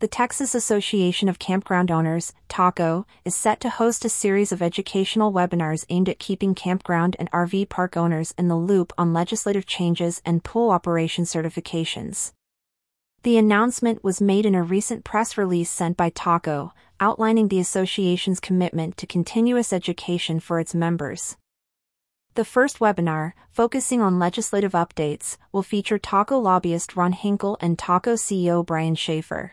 The Texas Association of Campground Owners, TACO, is set to host a series of educational webinars aimed at keeping campground and RV park owners in the loop on legislative changes and pool operation certifications. The announcement was made in a recent press release sent by TACO, outlining the association's commitment to continuous education for its members. The first webinar, focusing on legislative updates, will feature TACO lobbyist Ron Hinkle and TACO CEO Brian Schaefer.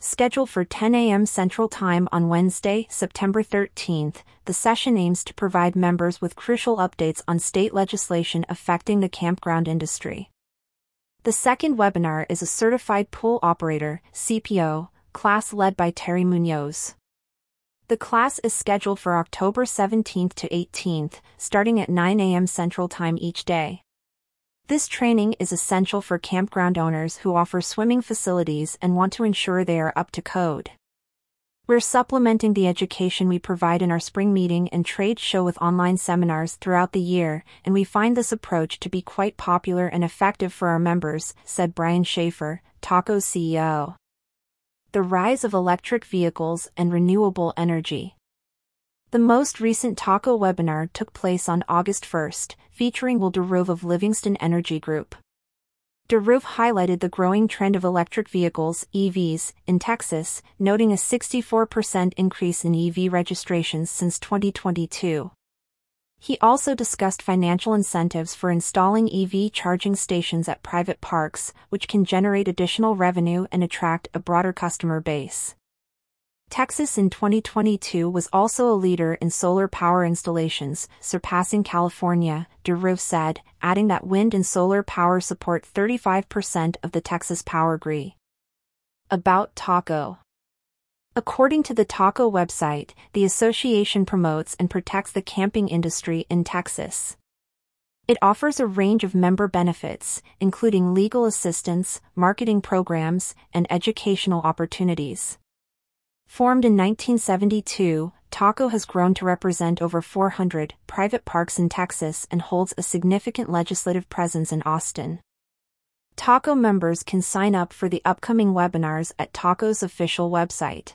Scheduled for 10 a.m. Central Time on Wednesday, September 13th, the session aims to provide members with crucial updates on state legislation affecting the campground industry. The second webinar is a Certified Pool Operator CPO, class led by Terry Munoz. The class is scheduled for October 17th to 18th, starting at 9 a.m. Central Time each day. This training is essential for campground owners who offer swimming facilities and want to ensure they are up to code. We're supplementing the education we provide in our spring meeting and trade show with online seminars throughout the year, and we find this approach to be quite popular and effective for our members, said Brian Schaefer, TACO's CEO. The rise of electric vehicles and renewable energy. The most recent TACO webinar took place on August 1st, featuring Will DeRuve of Livingston Energy Group. DeRuve highlighted the growing trend of electric vehicles, EVs, in Texas, noting a 64% increase in EV registrations since 2022. He also discussed financial incentives for installing EV charging stations at private parks, which can generate additional revenue and attract a broader customer base. Texas in 2022 was also a leader in solar power installations, surpassing California, DeRuve said, adding that wind and solar power support 35% of the Texas power grid. About TACO According to the TACO website, the association promotes and protects the camping industry in Texas. It offers a range of member benefits, including legal assistance, marketing programs, and educational opportunities. Formed in 1972, TACO has grown to represent over 400 private parks in Texas and holds a significant legislative presence in Austin. TACO members can sign up for the upcoming webinars at TACO's official website.